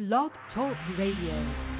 Blog Talk Radio.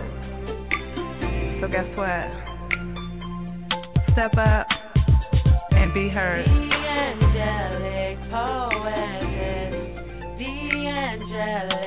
Guess what? Step up and be heard. angelic poetess, the angelic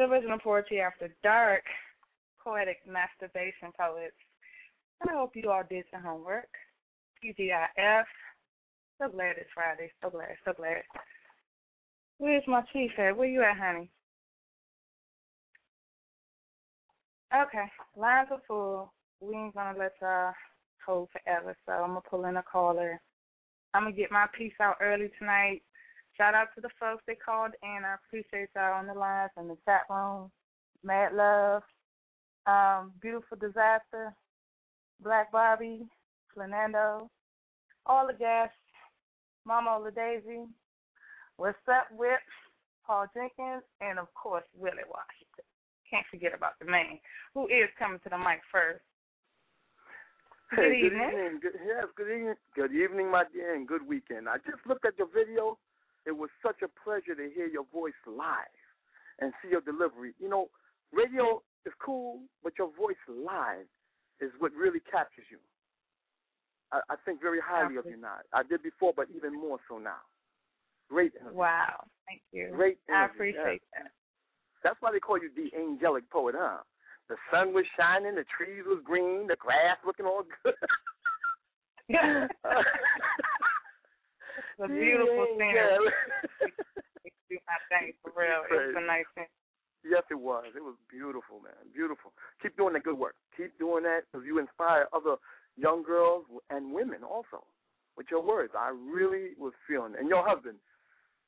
The original Poetry After Dark, Poetic Masturbation Poets. I hope you all did your homework. PGIF. So glad it's Friday. So glad, so glad. Where's my chief at? Where you at, honey? Okay, lines are full. We ain't gonna let y'all hold forever, so I'm gonna pull in a caller. I'm gonna get my piece out early tonight. Shout out to the folks that called in. I appreciate y'all on the lines and the chat room. Mad Love, um, Beautiful Disaster, Black Barbie, Fernando, all the guests, Mama Ola Daisy, What's Up Whip, Paul Jenkins, and of course Willie Washington. Can't forget about the man who is coming to the mic first. Hey, Good good evening. evening. Good, yes, good evening. Good evening, my dear, and good weekend. I just looked at your video. It was such a pleasure to hear your voice live and see your delivery. You know, radio is cool, but your voice live is what really captures you. I, I think very highly of you now. I did before, but even more so now. Great energy. Wow, thank you. Great I appreciate yes. that. That's why they call you the angelic poet, huh? The sun was shining, the trees was green, the grass looking all good. A beautiful Yeah, scenery. yeah. do my thing for real. It's a nice thing. Yes, it was. It was beautiful, man. Beautiful. Keep doing the good work. Keep doing that because you inspire other young girls and women also with your words. I really was feeling. And your husband,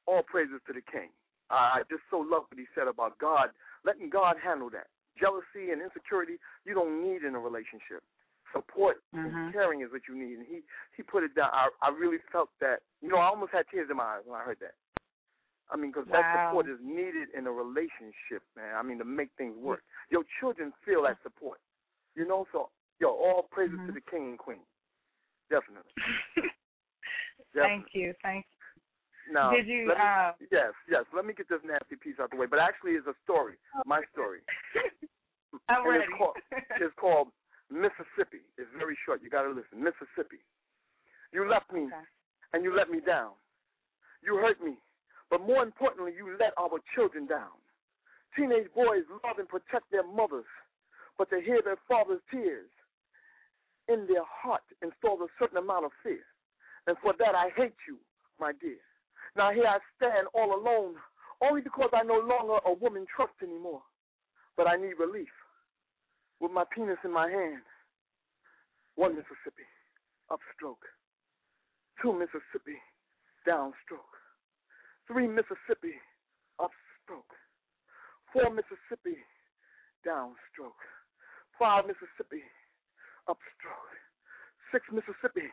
all praises to the king. I I just so love what he said about God, letting God handle that. Jealousy and insecurity, you don't need in a relationship. Support Mhm. and caring is what you need. And he he put it down. I I really felt that. You know, I almost had tears in my eyes when I heard that. I mean, because that support is needed in a relationship, man. I mean, to make things work. Your children feel that support. You know, so yo, all praises to Mhm. the king and queen. Definitely. thank you, thank you. Now, Did you? me- Uh, yes, yes. Let me get this nasty piece out the way. But actually, it's a story. My story. I'm And ready. It's called, it's called Mississippi. It's very short. You got to listen. Mississippi. You left me Okay. and you let me down. You hurt me, but more importantly, you let our children down. Teenage boys love and protect their mothers, but to hear their father's tears in their heart installs a certain amount of fear. And for that, I hate you, my dear. Now here I stand all alone, only because I no longer a woman trust anymore. But I need relief. With my penis in my hand, one Mississippi, upstroke. Two Mississippi, downstroke. Three Mississippi, upstroke. Four Mississippi, downstroke. Five Mississippi, upstroke. Six Mississippi,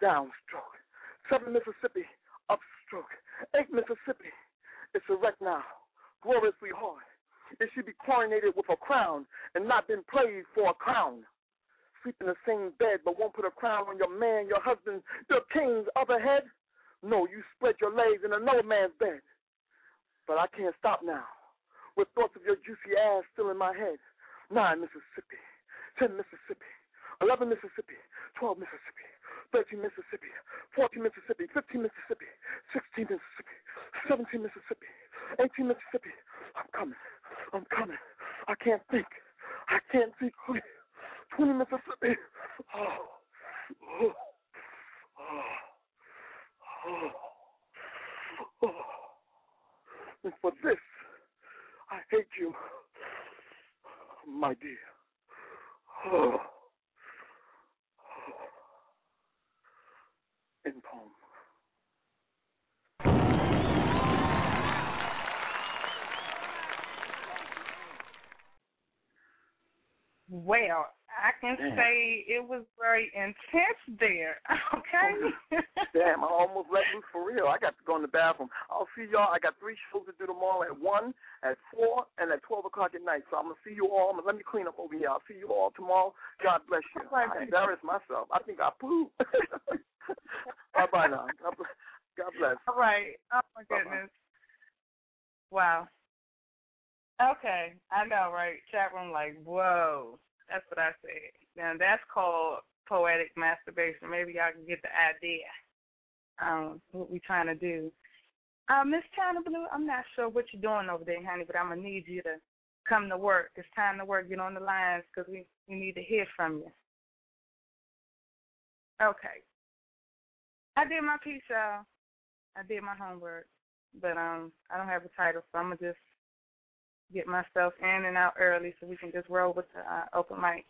downstroke. Seven Mississippi, upstroke. Eight Mississippi, it's erect now, gloriously hard. It should be coronated with a crown and not been praised for a crown. Sleep in the same bed, but won't put a crown on your man, your husband, your king's other head. No, you spread your legs in another man's bed. But I can't stop now. With thoughts of your juicy ass still in my head. Nine Mississippi, ten Mississippi, eleven Mississippi, twelve Mississippi, thirteen Mississippi, fourteen Mississippi, fifteen Mississippi, sixteen Mississippi, 17 Mississippi, 18 Mississippi. I'm coming. I'm coming. I can't think. I can't see clear. 20 Mississippi. Oh, oh, oh, oh. And for this, I hate you, my dear. Oh. In poem. Well, I can Damn. say it was very intense there. Okay. Oh, damn, I almost let loose for real. I got to go in the bathroom. I'll see y'all. I got three shows to do tomorrow at 1, at 4, and at 12 o'clock at night. So I'm going to see you all. I'm gonna Let me clean up over here. I'll see you all tomorrow. God bless you. I embarrassed myself. I think I pooped. Bye-bye now. God bless. God bless. All right. Oh my Bye-bye. goodness. Wow. Okay, I know, right? Chat room like, whoa. That's what I said. Now that's called poetic masturbation. Maybe y'all can get the idea. Um, what we trying to do. Uh, Miss China Blue, I'm not sure what you're doing over there, honey, but I'm gonna need you to come to work. It's time to work. Get on the lines because we we need to hear from you. Okay. I did my piece, y'all. I did my homework, but um, I don't have a title, so I'm gonna just get myself in and out early so we can just roll with the uh, open mic.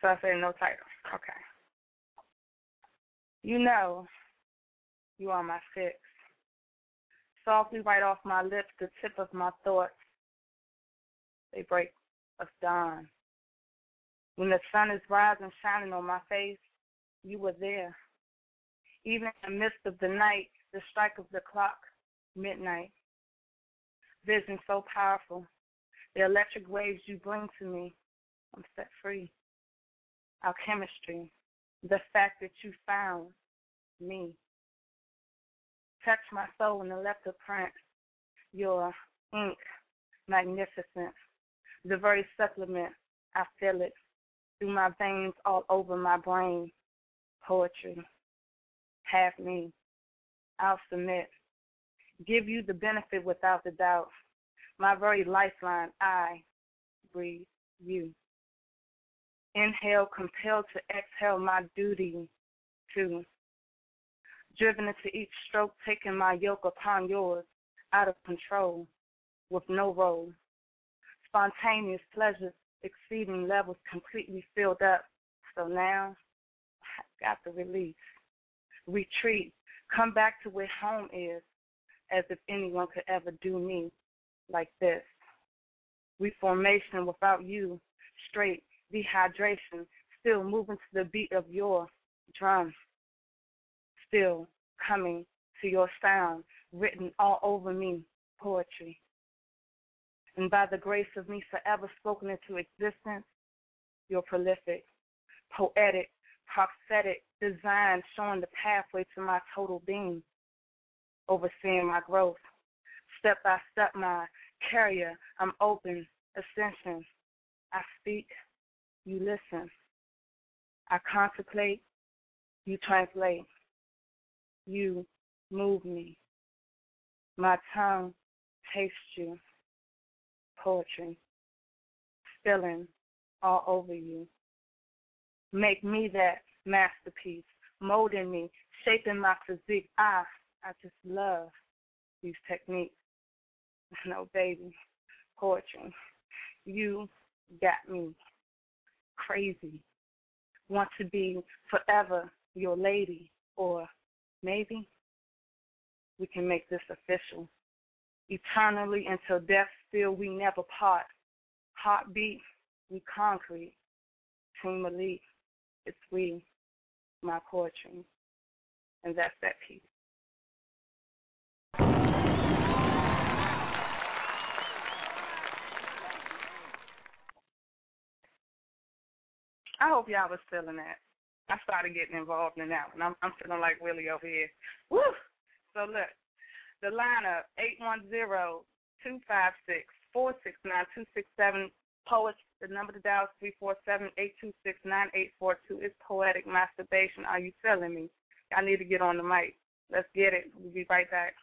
So I say no title. Okay. You know, you are my fix. Softly right off my lips, the tip of my thoughts. They break of dawn. When the sun is rising, shining on my face, you were there. Even in the midst of the night, the strike of the clock, midnight. Vision so powerful. The electric waves you bring to me, I'm set free. Our chemistry, the fact that you found me. Touch my soul in the leopard print. Your ink, magnificent. The very supplement, I feel it through my veins, all over my brain. Poetry. Have me. I'll submit. Give you the benefit without the doubt. My very lifeline, I breathe you. Inhale, compelled to exhale my duty to. Driven into each stroke, taking my yoke upon yours, out of control, with no role. Spontaneous pleasures exceeding levels completely filled up. So now, I got the release. Retreat. Come back to where home is, as if anyone could ever do me like this. Reformation without you, straight dehydration, still moving to the beat of your drum, still coming to your sound, written all over me, poetry. And by the grace of me forever spoken into existence, you're prolific, poetic, prophetic, design showing the pathway to my total being, overseeing my growth. Step by step, my carrier, I'm open, ascension. I speak, you listen. I contemplate, you translate. You move me. My tongue tastes you. Poetry. Spilling all over you. Make me that masterpiece, molding me, shaping my physique. I, I just love these techniques. No, baby, poetry. You got me crazy. Want to be forever your lady, or maybe we can make this official. Eternally until death, still we never part. Heartbeat, we concrete. Team elite, it's we, my poetry. And that's that piece. I hope y'all was feeling that. I started getting involved in that one. I'm, I'm feeling like Willie over here. Woo! So look, the lineup eight one zero two five six four six nine two six seven. Poets, the number to dial is three four seven eight two six nine eight four two. It's poetic masturbation. Are you feeling me? I need to get on the mic. Let's get it. We'll be right back.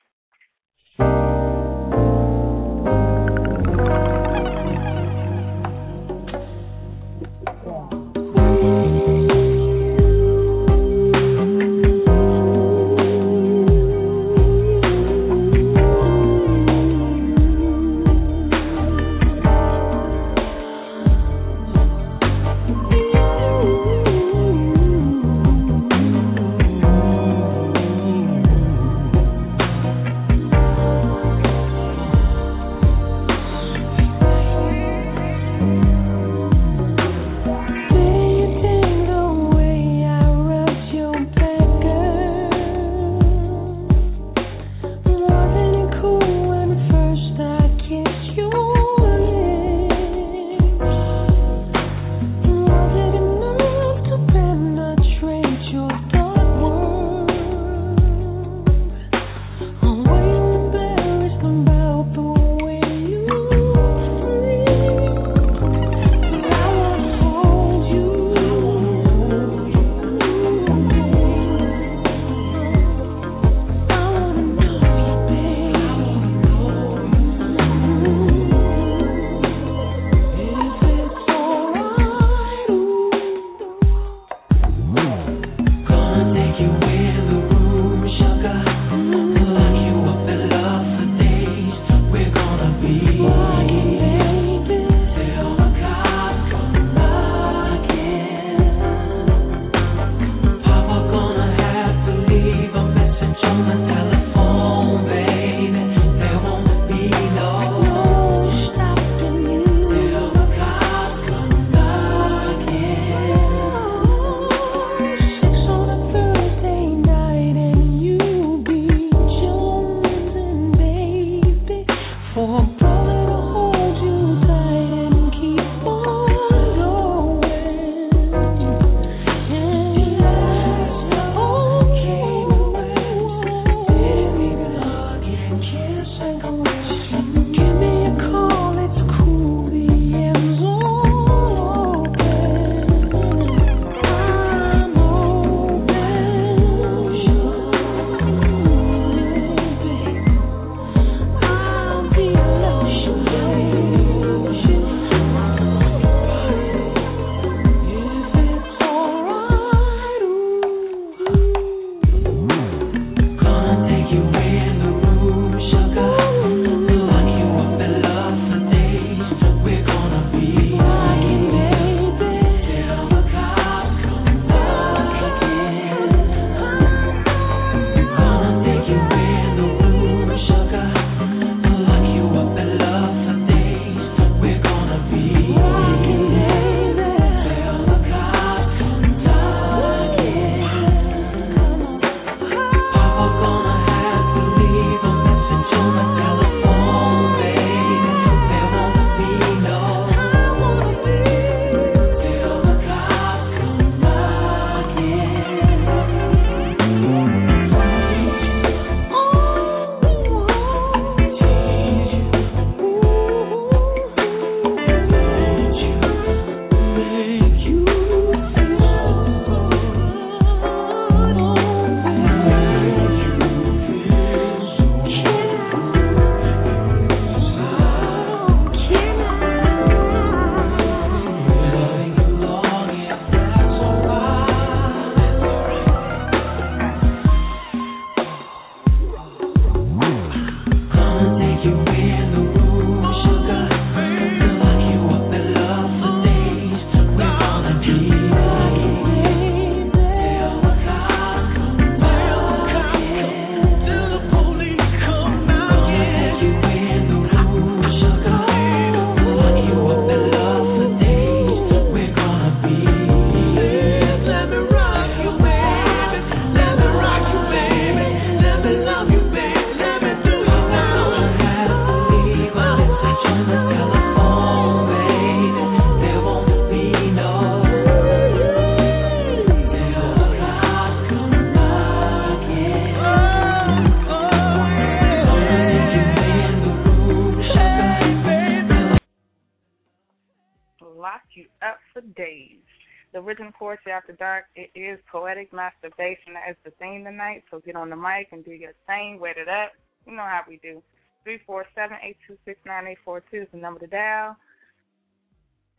Masturbation. Is the theme tonight. So get on the mic and do your thing. Wet it up. You know how we do. Three four seven eight two six nine eight four two is the number to dial.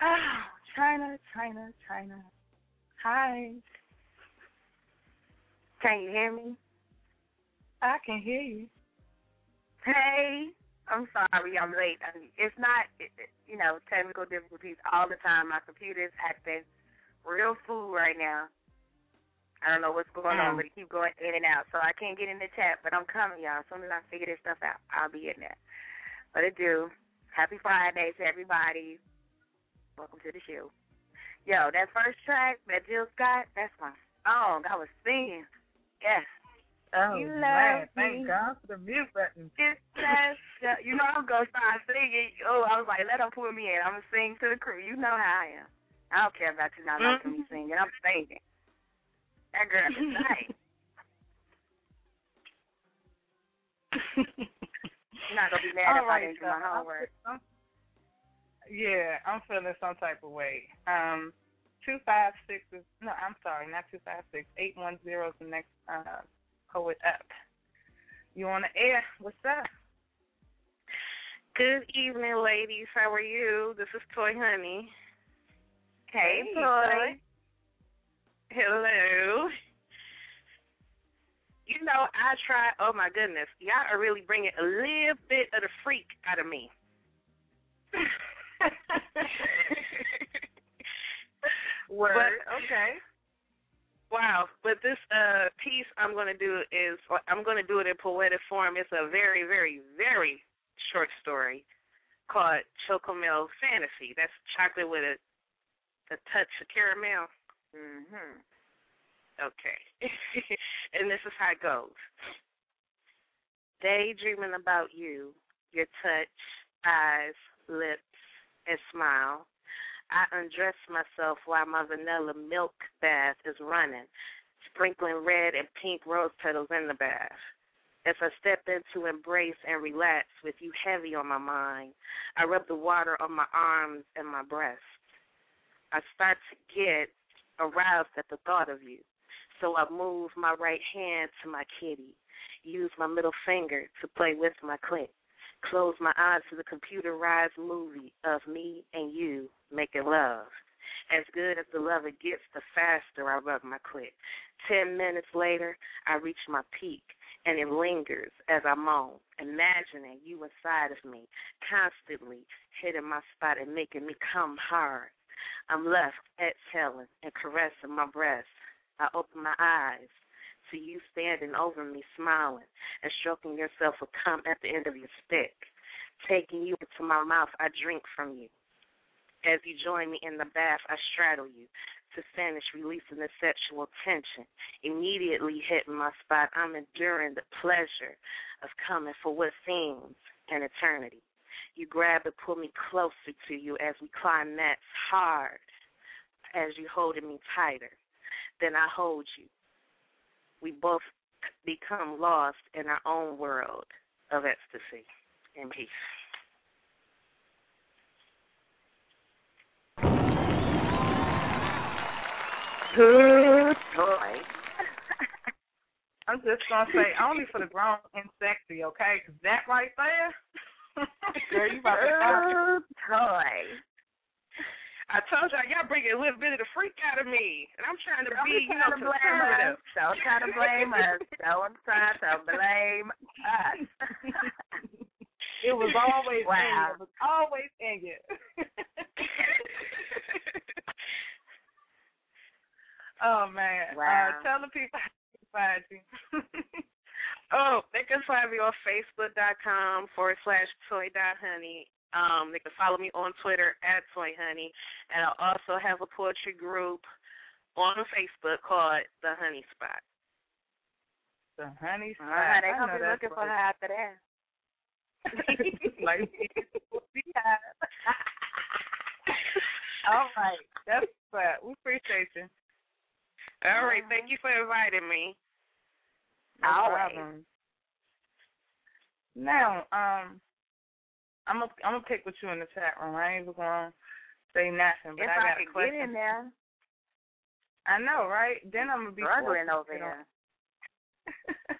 Oh, China, China, China. Hi. Can you hear me? I can hear you. Hey, I'm sorry I'm late. I mean, it's not, it- you know, technical difficulties all the time. My computer is acting real fool right now. I don't know what's going on, Mm. but it keep going in and out. So I can't get in the chat, but I'm coming, y'all. As soon as I figure this stuff out, I'll be in there. But it do. Happy Friday to everybody. Welcome to the show. Yo, that first track that Jill Scott, that's my song. I was singing. Yes. Oh You man, love thank. God for the mute button. It's just, you know, I'm gonna start singing. Oh, I was like, let them put me in. I'm gonna sing to the crew. You know how I am. I don't care about you not liking me singing. I'm singing. That girl is nice. You're not gonna be mad if All I right, didn't do my homework. I'm, yeah, I'm feeling some type of way. Um, two five six is no, I'm sorry, not two five six. Eight one zero is the next uh, poet up. You on the air? What's up? Good evening, ladies. How are you? This is Toy Honey. Hey, Hey, Toy. Hello. You know, I try. Oh my goodness, y'all are really bringing a little bit of the freak out of me. Word. But- okay. Wow, but this uh piece I'm going to do is I'm going to do it in poetic form. It's a very, very, very short story called Chocomel Fantasy. That's chocolate with a a touch of caramel. Mhm. Okay. and this is how it goes. Daydreaming about you, your touch, eyes, lips, and smile. I undress myself while my vanilla milk bath is running, sprinkling red and pink rose petals in the bath. As I step in to embrace and relax with you heavy on my mind, I rub the water on my arms and my breasts. I start to get aroused at the thought of you. So I move my right hand to my kitty, use my middle finger to play with my clit, close my eyes to the computerized movie of me and you making love. As good as the lover gets, the faster I rub my clit. Ten minutes later, I reach my peak, and it lingers as I moan, imagining you inside of me, constantly hitting my spot and making me come hard. I'm left exhaling and caressing my breast. I open my eyes to you standing over me, smiling and stroking yourself with cum at the end of your stick. Taking you into my mouth, I drink from you. As you join me in the bath, I straddle you to finish releasing the sexual tension. Immediately hitting my spot, I'm enduring the pleasure of coming for what seems an eternity. You grab and pull me closer to you as we climax hard, as you holding me tighter. Then I hold you. We both become lost in our own world of ecstasy and peace. Good boy. I'm just gonna say only for the grown and sexy, okay? 'Cause that right there, girl, you about to toy. I told y'all, y'all bring a little bit of the freak out of me, and I'm trying to Don't be, be you know, to blame us. Don't try to blame us. Don't try to blame us. it was always in you. Wow. It was always in you. oh man. Wow. Uh, tell the people how to find you. Oh, they can find me on Facebook.com forward slash toy dot honey. Um, they can follow me on Twitter at toy honey, and I also have a poetry group on Facebook called the Honey Spot. the honey Spot. All right, they I gonna be that's looking for right. her after that. like, all right, that's fine. We appreciate you. All right, thank you for inviting me. No Always. problem. Now, um, I'm gonna I'm gonna pick with you in the chat room. I ain't even gonna say nothing, but if I I got a question. get in there. I know, right? Then I'm gonna be struggling over here.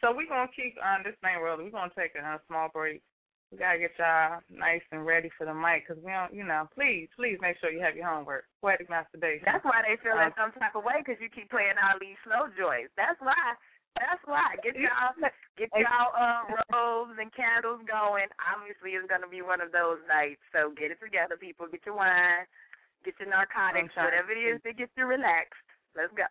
so we're gonna keep on this thing rolling. We're gonna take a, uh small break. We gotta get y'all nice and ready for the mic because we don't, you know. Please, please make sure you have your homework. Poetic masturbation. That's why they feel Um, like some type of way because you keep playing all these slow joints. That's why. That's why. Get y'all, get y'all uh, robes and candles going. Obviously, it's gonna be one of those nights. So get it together, people. Get your wine, get your narcotics, whatever it is to- is that gets you relaxed. Let's go.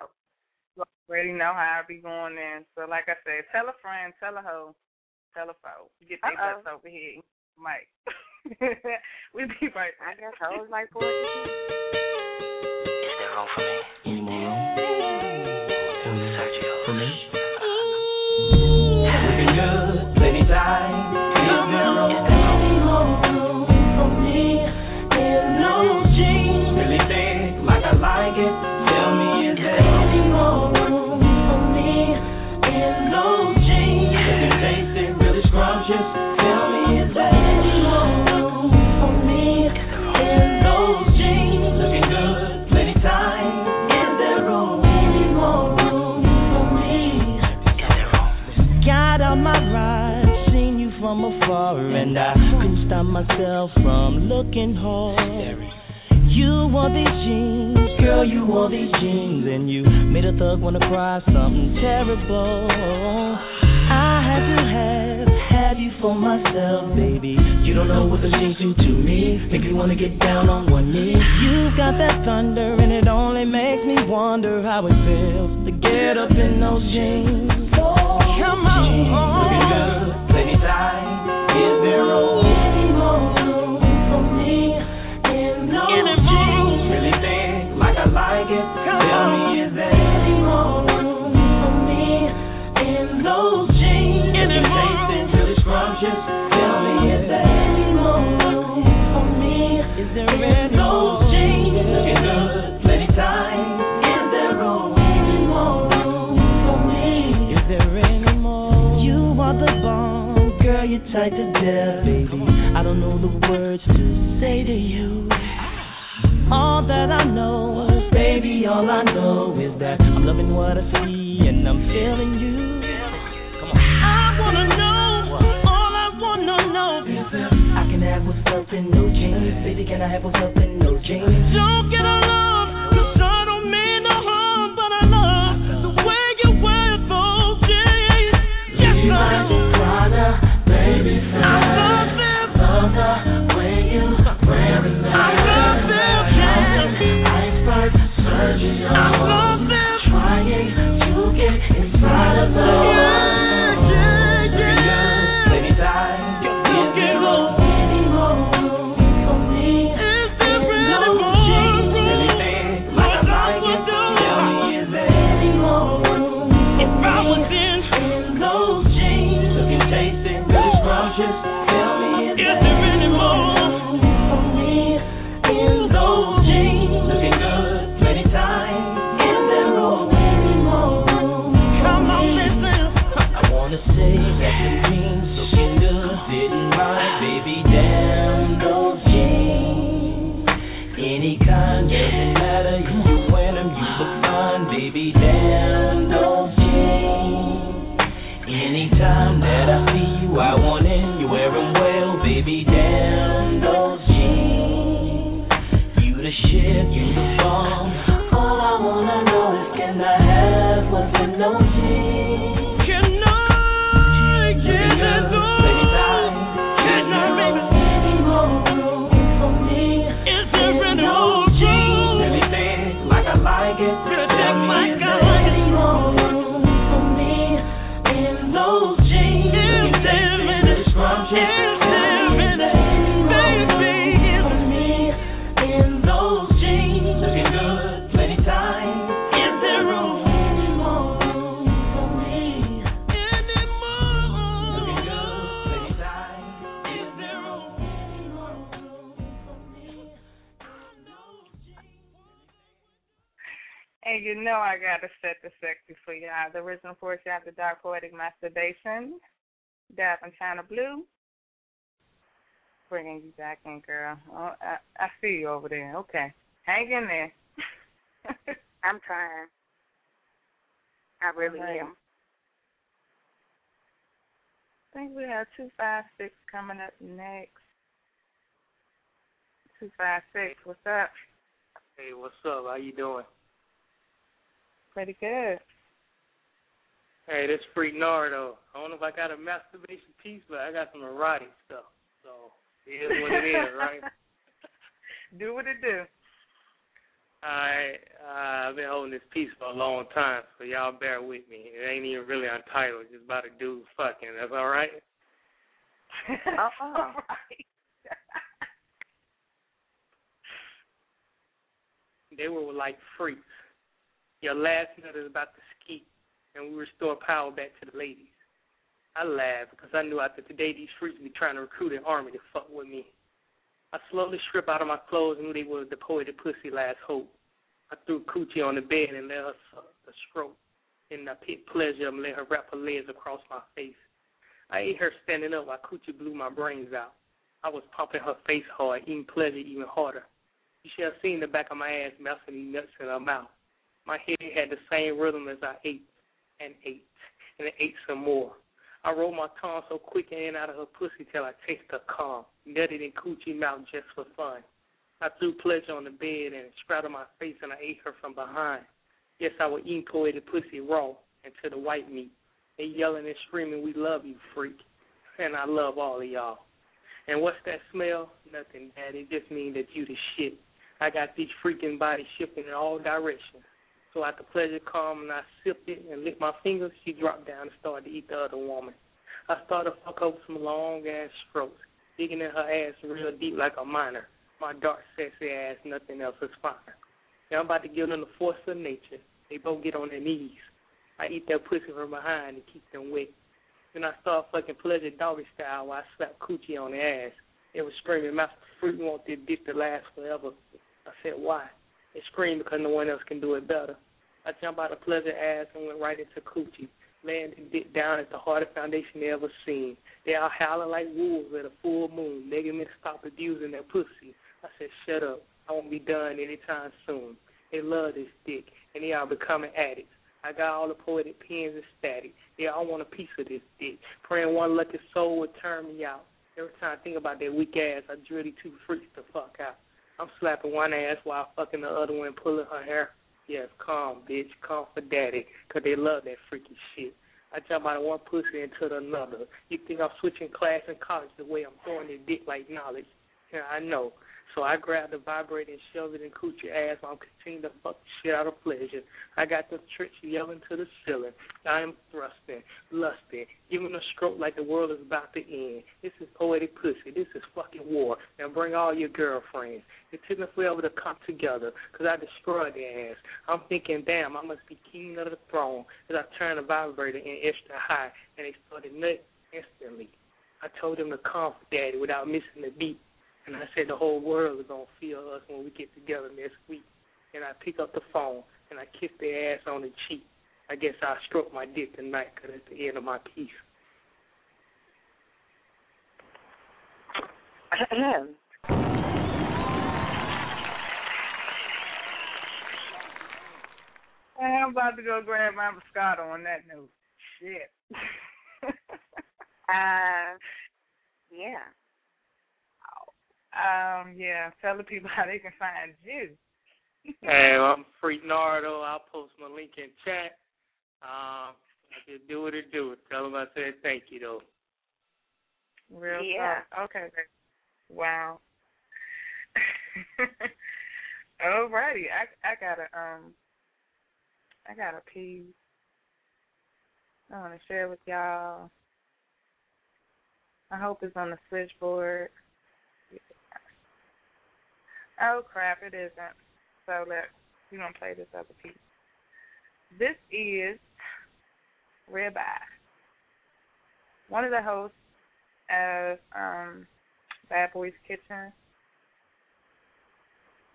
already know how I be going in. So like I said, tell a friend, tell a hoe, tell a foe. Get their butts over here, Mike. we'll be right I back. guess hoes like poetry. Is there room for me? Myself from looking hard. You wore these jeans, girl, you wore these jeans, and you made a thug wanna cry something terrible. I had to have, have you for myself, baby. You don't know what the jeans do to me, make me wanna get down on one knee. You got that thunder, and it only makes me wonder how it feels to get up in those jeans. Come on. Looking good, plenty time. Is there tight to death, baby. I don't know the words to say to you. All that I know, baby, all I know is that I'm loving what I see and I'm feeling you. Come on. I wanna know, all I wanna know is I can have what's up in no jeans. Baby, can I have what's up in no jeans? Don't get along, 'cause I don't mean no harm, but I love the way you wear those jeans. Yes, Leave Trying to get inside of those. For y'all. The original force after dark poetic masturbation. Dap and China Blue. Bringing you back in, girl. Oh, I, I see you over there. Okay. Hang in there. I'm trying. I really Right. am. I think we have two five six coming up next. Two five six. What's up? Hey, what's up? How you doing? Pretty good. Hey, this Freak Nardo. I don't know if I got a masturbation piece, but I got some erotic stuff. So it is what it is, right? Do what it do. Alright, uh, I've been holding this piece for a long time, so y'all bear with me. It ain't even really untitled, just about a dude fucking. That's all right? Uh-uh. They were like freaks. Your last nut is about to ski, and we restore power back to the ladies. I laughed because I knew after today these freaks would be trying to recruit an army to fuck with me. I slowly strip out of my clothes and knew they were the poetic pussy last hope. I threw Coochie on the bed and let her suck the stroke. And I picked pleasure and let her wrap her legs across my face. I ate her standing up while Coochie blew my brains out. I was pumping her face hard, eating pleasure even harder. You should have seen the back of my ass these nuts in her mouth. My head had the same rhythm as I ate and ate and ate some more. I rolled my tongue so quick in and out of her pussy till I tasted her calm, nutted in coochie mouth just for fun. I threw pleasure on the bed and sprouted my face and I ate her from behind. Yes, I was eating poetic pussy raw and to the white meat. They yelling and screaming, we love you, freak. And I love all of y'all. And what's that smell? Nothing, Daddy. It just means that you the shit. I got these freaking bodies shifting in all directions. So after pleasure calm and I sipped it and licked my fingers, she dropped down and started to eat the other woman. I started to fuck up some long ass strokes, digging in her ass real deep like a miner. My dark, sexy ass, nothing else is fine. Now I'm about to give them the force of nature. They both get on their knees. I eat their pussy from behind and keep them wet. Then I start fucking pleasure doggy style while I slap coochie on their ass. They was screaming, Fruit, we want this dick to last forever. I said, why? They screamed because no one else can do it better. I jumped out of pleasure ass and went right into coochie, the dick down at the hardest foundation they ever seen. They all howling like wolves at a full moon, begging me to stop abusing their pussy. I said, shut up. I won't be done anytime soon. They love this dick, and they are becoming addicts. I got all the poetic pens and static. They all want a piece of this dick. Praying one lucky soul would turn me out. Every time I think about that weak ass, I drill these two freaks the fuck out. I'm slapping one ass while fucking the other one, pulling her hair. Yes, calm, bitch. Calm for daddy, 'cause they love that freaky shit. I jump out of one pussy into another. You think I'm switching class in college the way I'm throwing their dick like knowledge? Yeah, I know. So I grabbed the vibrator and shoved it in coochie ass while I'm continuing to fuck the shit out of pleasure. I got the tricks yelling to the ceiling. I am thrusting, lusting, giving a stroke like the world is about to end. This is poetic pussy. This is fucking war. Now bring all your girlfriends. It took me forever to come together because I destroyed their ass. I'm thinking, damn, I must be king of the throne as I turned the vibrator in extra high and they started nut instantly. I told them to come daddy without missing the beat. And I said the whole world is gonna feel us when we get together next week. And I pick up the phone and I kiss their ass on the cheek. I guess I'll stroke my dick tonight because it's the end of my piece. I'm about to go grab my Moscato on that note. Shit. Uh, yeah. Um, yeah, tell the people how they can find you. Hey, I'm Freak Nardo. I'll post my link in chat. Um, I just do it or do it. Tell them I said thank you though. Real Yeah. talk. Okay. Wow. Alrighty. I I got a um I got a piece I wanna share with y'all. I hope it's on the switchboard. Oh crap, it isn't. So let we're gonna play this other piece. This is Red Eye. One of the hosts of um Bad Boys Kitchen.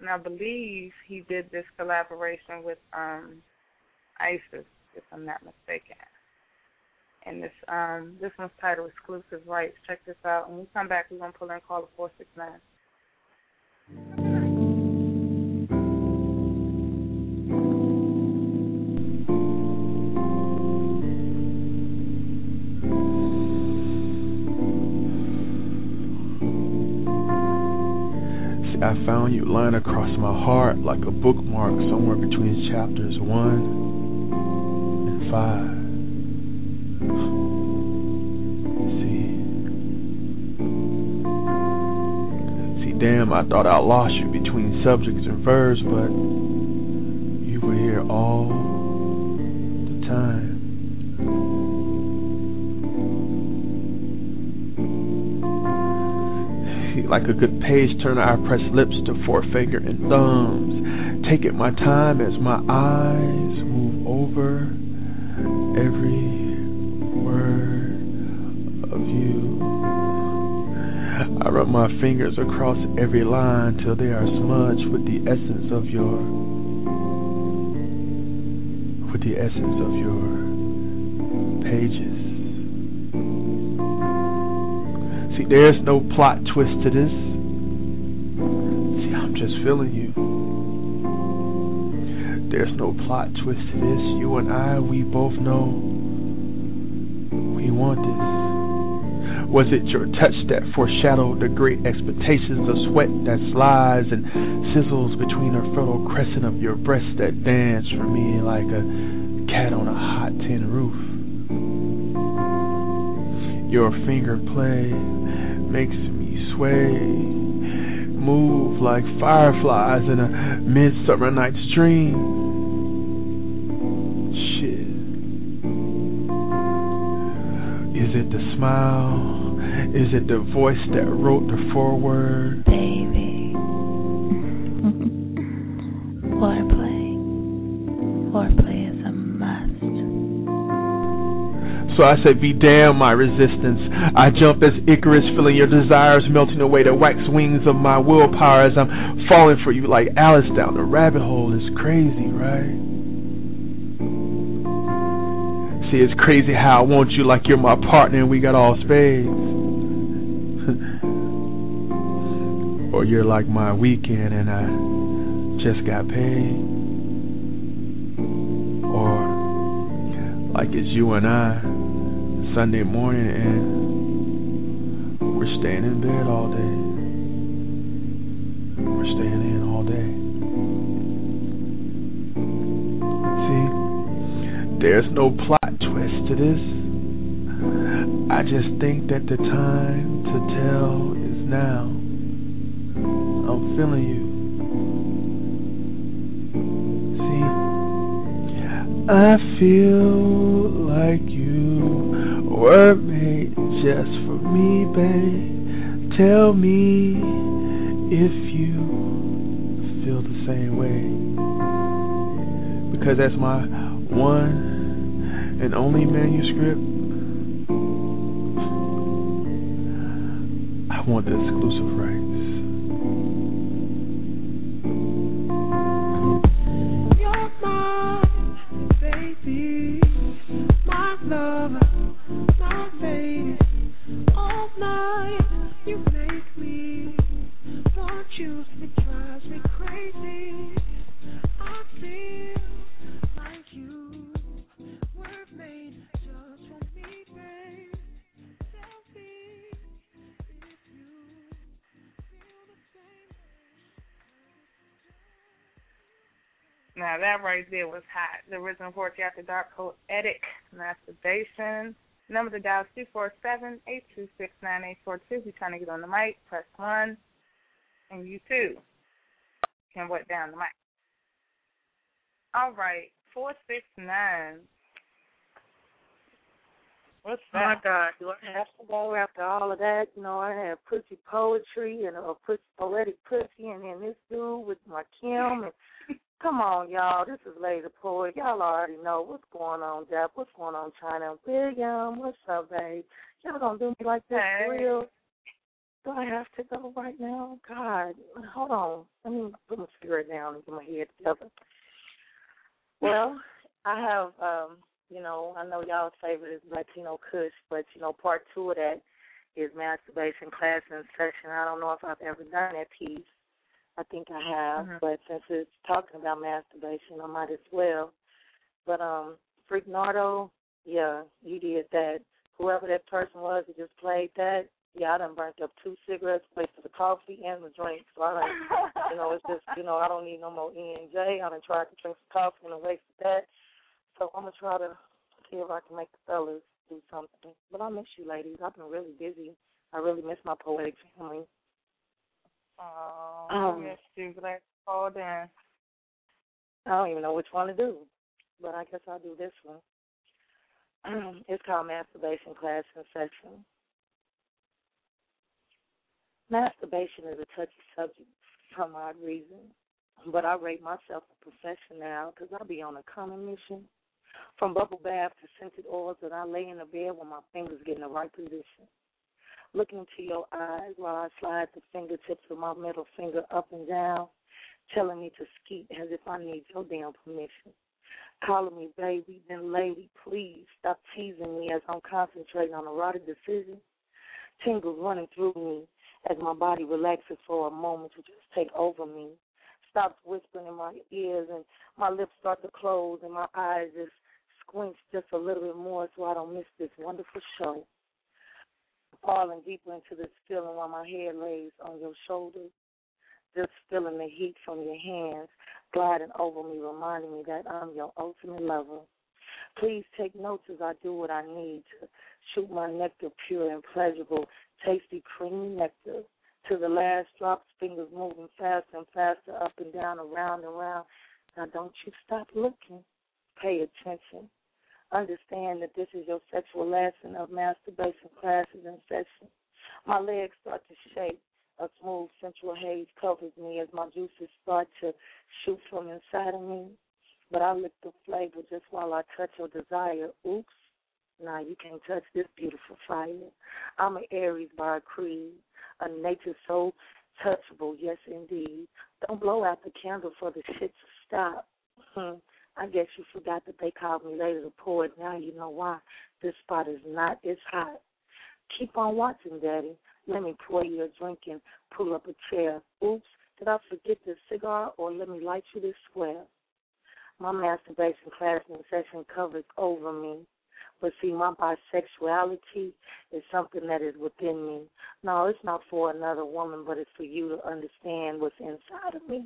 And I believe he did this collaboration with um ISIS, if I'm not mistaken. And this um this one's titled Exclusive Rights. Check this out. When we come back we're gonna pull in call of four six nine. Lying across my heart like a bookmark somewhere between chapters one and five. See, see, damn, I thought I lost you between subjects and verbs, but you were here all the time. Like a good page turner, I press lips to forefinger and thumbs, taking my time as my eyes move over every word of you. I rub my fingers across every line till they are smudged with the essence of your with the essence of your pages. See, there's no plot twist to this. See, I'm just feeling you. There's no plot twist to this. You and I, we both know we want this. Was it your touch that foreshadowed the great expectations of sweat that slides and sizzles between the fertile crescent of your breast that dance for me like a cat on a hot tin roof? Your finger play makes me sway, move like fireflies in a midsummer night's dream. Shit. Is it the smile? Is it the voice that wrote the foreword? So I said, Be damn my resistance. I jump as Icarus, feeling your desires melting away the wax wings of my willpower as I'm falling for you like Alice down the rabbit hole. It's crazy, right? See, it's crazy how I want you like you're my partner and we got all spades. or you're like my weekend and I just got paid. Or like it's you and I Sunday morning and we're staying in bed all day. We're staying in all day. See, there's no plot twist to this. I just think that the time to tell is now. I'm feeling you. See, I feel like you were made just for me, babe. Tell me if you feel the same way. Because that's my one and only manuscript. I want the exclusive rights. Now that right there was hot. The original Poetry After Dark Poetic Masturbation. Number to dial is two four seven eight two six nine eight four two. If you're trying to get on the mic, press one. And you too can wet down the mic. All right. Four six nine. What's that? Oh my? God, do I have to go after all of that? You know, I had pussy poetry and a pussy poetic pussy, and then this dude with my Kim. And come on, y'all, this is Lady Poet. Y'all already know what's going on, Dap. What's going on, China? William, what's up, babe? Y'all gonna do me like this for Hey. real? Do I have to go right now? God, hold on. Let me put my spirit down and get my head together. Well, I have, um, you know, I know y'all's favorite is Latino Kush, but you know, part two of that is masturbation class and session. I don't know if I've ever done that piece. I think I have, Mhm. but since it's talking about masturbation, I might as well. But um, Freak Nardo, yeah, you did that. Whoever that person was that just played that, Yeah, I done burnt up two cigarettes, wasted the coffee and the drink. So I done, you know, it's just, you know, I don't need no more E and J. I done tried to drink some coffee and I wasted that. So I'm gonna try to see if I can make the fellas do something. But I miss you, ladies. I've been really busy. I really miss my poetic family. Oh, Um, yes, you glad called in. I don't even know which one to do, but I guess I'll do this one. it's called Masturbation Class in Session. Masturbation is a touchy subject for some odd reason, but I rate myself a professional now because I be on a common mission. From bubble bath to scented oils that I lay in the bed when my fingers get in the right position. Looking into your eyes while I slide the fingertips of my middle finger up and down, telling me to skeet as if I need your damn permission. Calling me baby, then lady, please stop teasing me as I'm concentrating on a right decision. Tingles running through me as my body relaxes for a moment to just take over me. Stops whispering in my ears and my lips start to close and my eyes just squinch just a little bit more so I don't miss this wonderful show. Falling deeper into this feeling while my head lays on your shoulders, just feeling the heat from your hands gliding over me, reminding me that I'm your ultimate lover. Please take notes as I do what I need to shoot my nectar pure and pleasurable, tasty, creamy nectar to the last drops, fingers moving faster and faster up and down, around and around. Now don't you stop looking. Pay attention. Understand that this is your sexual lesson of masturbation classes in session. My legs start to shake. A smooth sensual haze covers me as my juices start to shoot from inside of me. But I lick the flavor just while I touch your desire. Oops. Nah, you can't touch this beautiful fire. I'm an Aries by a creed, a nature so touchable, yes indeed. Don't blow out the candle for the shit to stop. Hmm. I guess you forgot that they called me later the poet. Now you know why. This spot is not as hot. Keep on watching, Daddy. Let me pour you a drink and pull up a chair. Oops, did I forget this cigar or let me light you this square? My masturbation class in session covers over me. But see, my bisexuality is something that is within me. No, it's not for another woman, but it's for you to understand what's inside of me.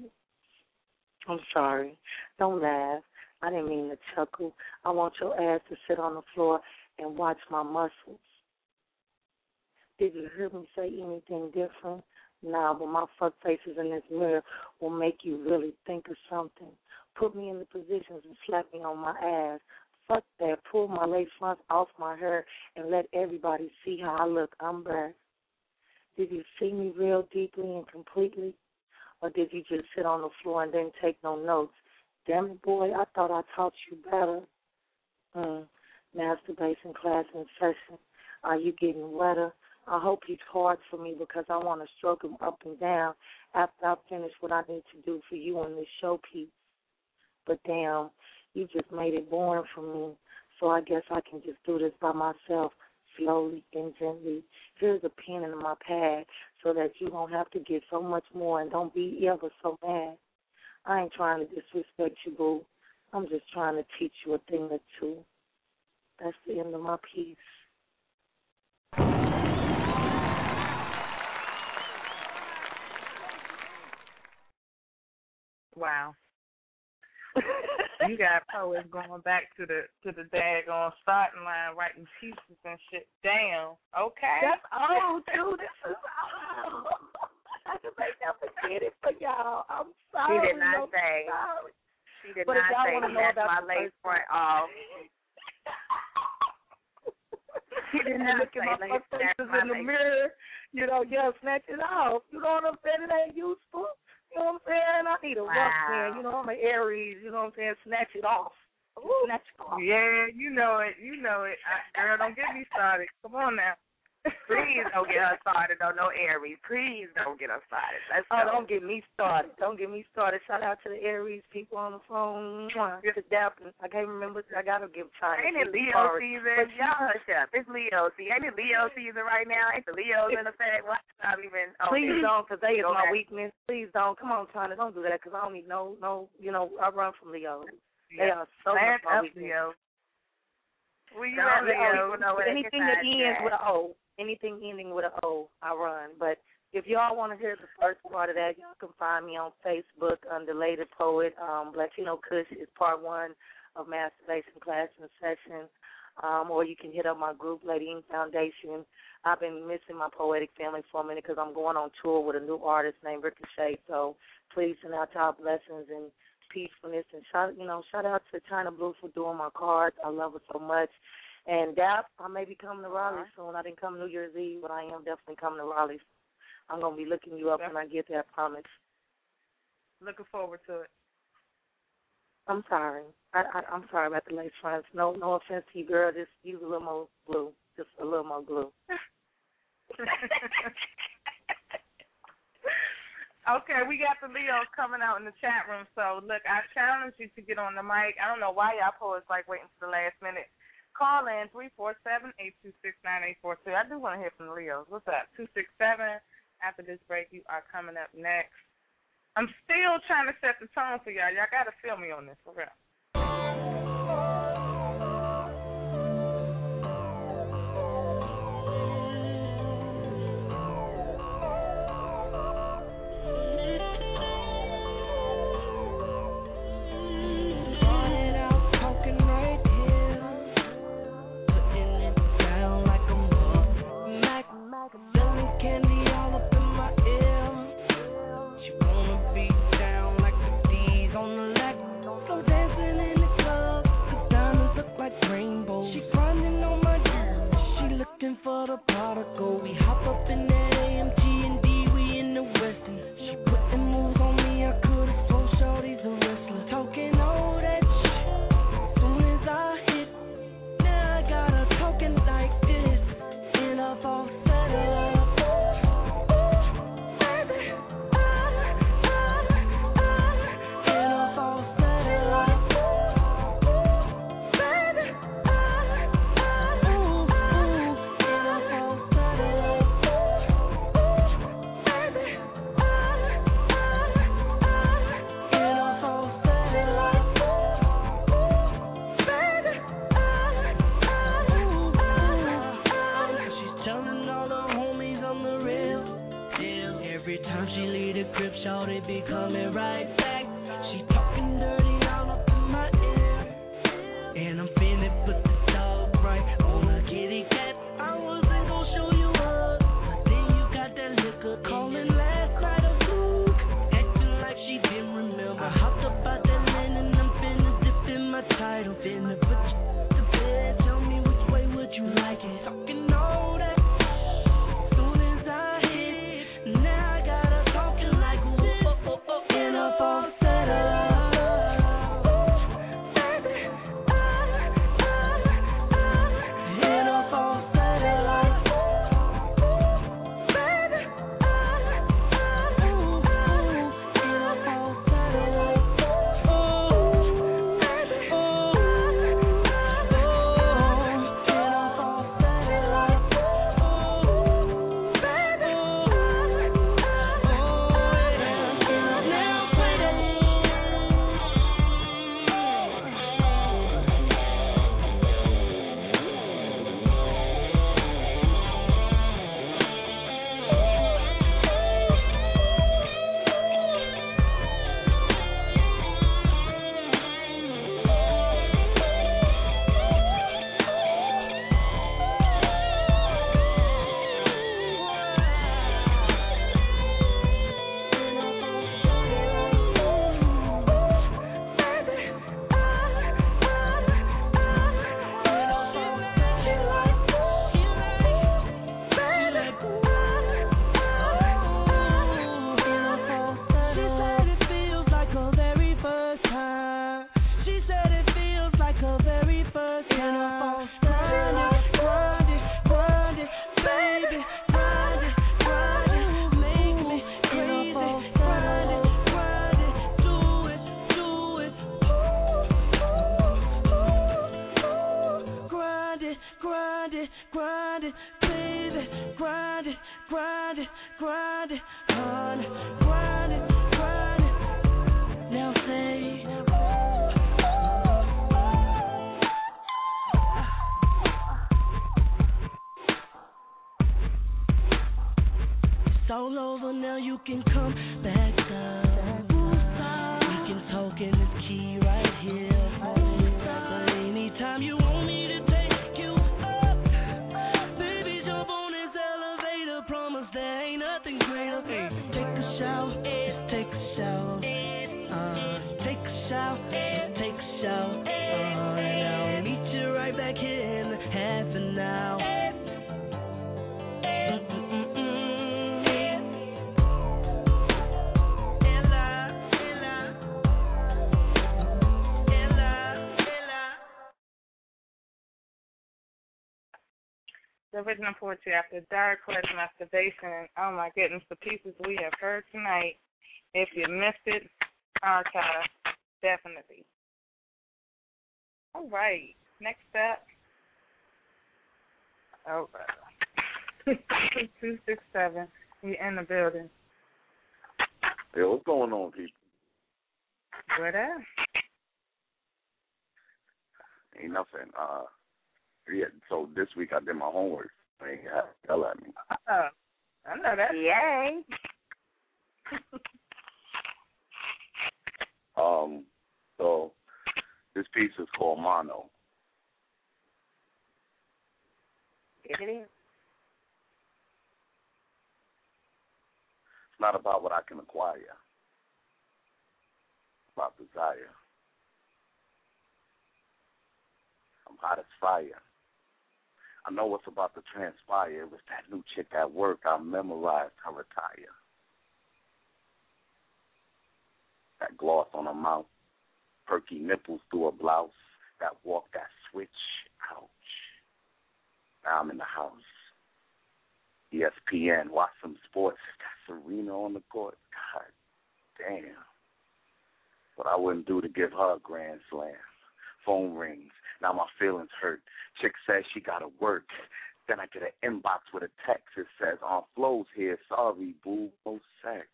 I'm sorry. Don't laugh. I didn't mean to chuckle. I want your ass to sit on the floor and watch my muscles. Did you hear me say anything different? Nah, but my fuck faces in this mirror will make you really think of something. Put me in the positions and slap me on my ass. Fuck that. Pull my lace fronts off my hair and let everybody see how I look. I'm back. Did you see me real deeply and completely? Or did you just sit on the floor and didn't take no notes? Damn it, boy, I thought I taught you better. Mm. Masturbation class in session. Are you getting wetter? I hope he's hard for me because I want to stroke him up and down after I finish what I need to do for you on this showpiece. But damn, you just made it boring for me. So I guess I can just do this by myself, slowly and gently. Here's a pen in my pad so that you don't have to get so much more and don't be ever so mad. I ain't trying to disrespect you, boo. I'm just trying to teach you a thing or two. That's the end of my piece. Wow. you got poets going back to the to the daggone starting line writing pieces and shit. Damn. Okay. That's old too. This is old. Can make that forget it for y'all. I'm sorry. She did not no, say. Sorry. She did But not say that's my lace front off. She did not look at say my lace fuck that's faces my in the lace. mirror. You know, yeah, snatch it off. You know what I'm saying? It ain't useful. You know what I'm saying? I need a rough man. You know, I'm an Aries. You know what I'm saying? Snatch it off. Snatch it off. Yeah, you know it. You know it. I, girl, don't get me started. Come on now. Please don't get her started on no Aries. Please don't get her started. Let's Oh, go. don't get me started. Don't get me started. Shout out to the Aries people on the phone. To Daphne. I can't remember. I got to give time. Ain't it Leo season? Y'all hush up. It's Leo season. Ain't it Leo season right now? Ain't the Leos in effect? Why not even? Okay. Please don't, because they is my weakness. Please don't. Come on, China. Don't do that, because I don't need no, no, you know, I run from Leos. They Yeah. are so Land much my up, weakness. Leo. Where you Don't at, let Leo? people know they anything that ends you with an O, anything ending with an O, I run. But if y'all want to hear the first part of that, y'all can find me on Facebook under Lady Poet. Um, Latino Kush is part one of Masturbation Class and Session. Um, or you can hit up my group, Lady Ink Foundation. I've been missing my poetic family for a minute because I'm going on tour with a new artist named Ricochet. So please send out y'all blessings and peacefulness and shout you know shout out to China Blue for doing my cards. I love her so much. And Dap, I may be coming to Raleigh uh-huh. soon. I didn't come New Year's Eve, but I am definitely coming to Raleigh. I'm gonna be looking you up when I get there. I promise. Looking forward to it. I'm sorry. I, I I'm sorry about the lace fronts. No no offense to you, girl. Just use a little more glue. Just a little more glue. Okay, we got the Leos coming out in the chat room. So look, I challenge you to get on the mic. I don't know why y'all poets like waiting to the last minute. Call in three four seven eight two six nine eight four two. I do want to hear from Leos. What's up? Two six seven. After this break, you are coming up next. I'm still trying to set the tone for y'all. Y'all got to feel me on this for real. For the coming right The original poetry after dark quest masturbation. Oh my goodness, the pieces we have heard tonight. If you missed it, archive definitely. All right, next up. Oh, two six seven. You in the building? Hey, what's going on, people? What up? Ain't nothing. Uh, yeah. So this week I did my homework. Ain't had to yell at me. Oh, I know that. Yay. Um, so this piece is called Mono. It's not about what I can acquire. It's about desire. I'm hot as fire. I know what's about to transpire. It was that new chick at work. I memorized her attire. That gloss on her mouth, perky nipples through her blouse, that walk, that switch. Ouch. Now I'm in the house. ESPN, watch some sports. Got Serena on the court. God damn. What I wouldn't do to give her a grand slam. Phone rings. Now my feelings hurt. Chick says she gotta work. Then I get an inbox with a text. It says, on flows here. Sorry, boo. No sex.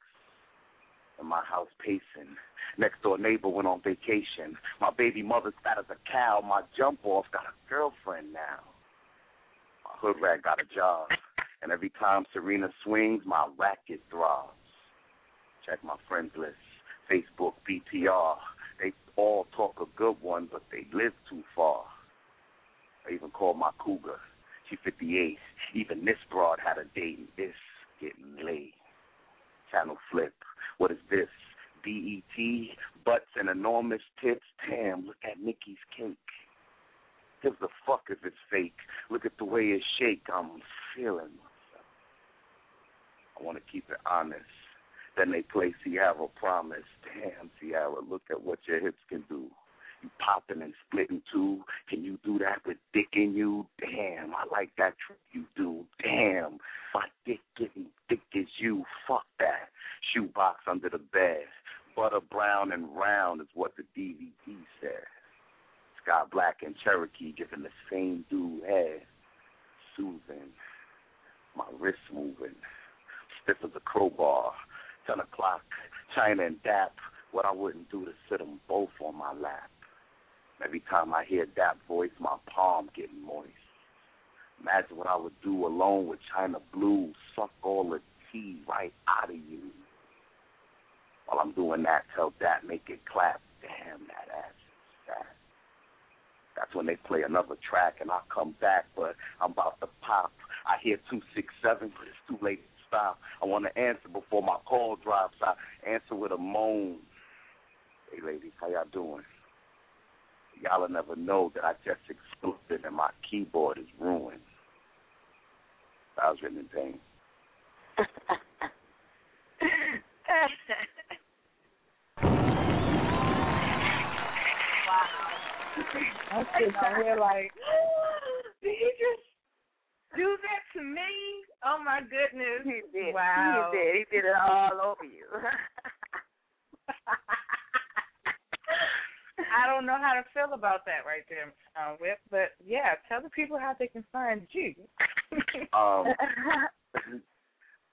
In my house pacing. Next door neighbor went on vacation. My baby mother's fat as a cow. My jump off got a girlfriend now. My hood rat got a job. And every time Serena swings, my racket throbs. Check my friends list. Facebook, BTR. They all talk a good one, but they live too far. I even called my cougar. She 58. Even this broad had a date, and this getting laid. Channel flip. What is this? BET, butts and enormous tits. Damn, look at Nicki's cake. Gives a fuck if it's fake. Look at the way it shake. I'm feeling myself. I want to keep it honest. Then they play Ciara Promise. Damn, Ciara, look at what your hips can do. You popping and splitting too. Can you do that with dick in you? Damn, I like that trick you do. Damn, my dick getting thick as you. Fuck that. Shoebox under the bed. Butter brown and round is what the DVD says. Sky Black and Cherokee giving the same dude head. Soothing. My wrist moving. Stiff as a crowbar. Ten o'clock. China and Dap. What I wouldn't do to sit them both on my lap. Every time I hear that voice, my palm getting moist. Imagine what I would do alone with China Blue, suck all the tea right out of you. While I'm doing that, tell that, make it clap. Damn, that ass is fat. That's when they play another track and I come back, but I'm about to pop. I hear 267, but it's too late to. I want to answer before my call drops. I answer with a moan. Hey, ladies, how y'all doing? Y'all will never know that I just exploded and my keyboard is ruined. I was written in pain. I'm sitting out here like, did he just do that to me? Oh my goodness. He did. Wow. He did. He did it all over you. I don't know how to feel about that right there, uh, Whip. But yeah, tell the people how they can find you. Um,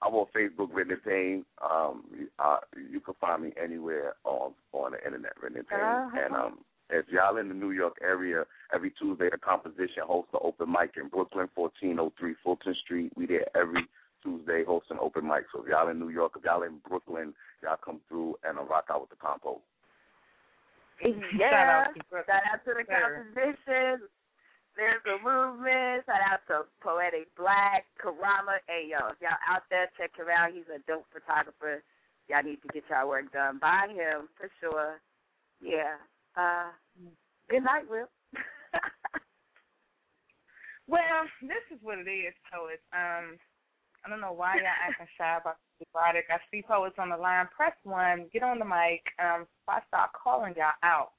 I'm on Facebook, Written in Pain. Um, uh, you can find me anywhere on on the internet, Written in Pain. Uh-huh. And um, if y'all in the New York area, every Tuesday the composition hosts the open mic in Brooklyn, 1403 Fulton Street. We there every Tuesday hosting open mic. So if y'all in New York, if y'all in Brooklyn, y'all come through and uh, rock out with the compo. Yeah. Shout out to the composition. There's a movement. Shout out to Poetic Black, Karama. Hey, yo, if y'all out there, check him out. He's a dope photographer. Y'all need to get y'all work done by him for sure. Yeah. Uh, good night, Will. well, this is what it is, poets. Um, I don't know why y'all acting shy about the erotic. I see poets on the line. Press one. Get on the mic. Um, if I start calling y'all out,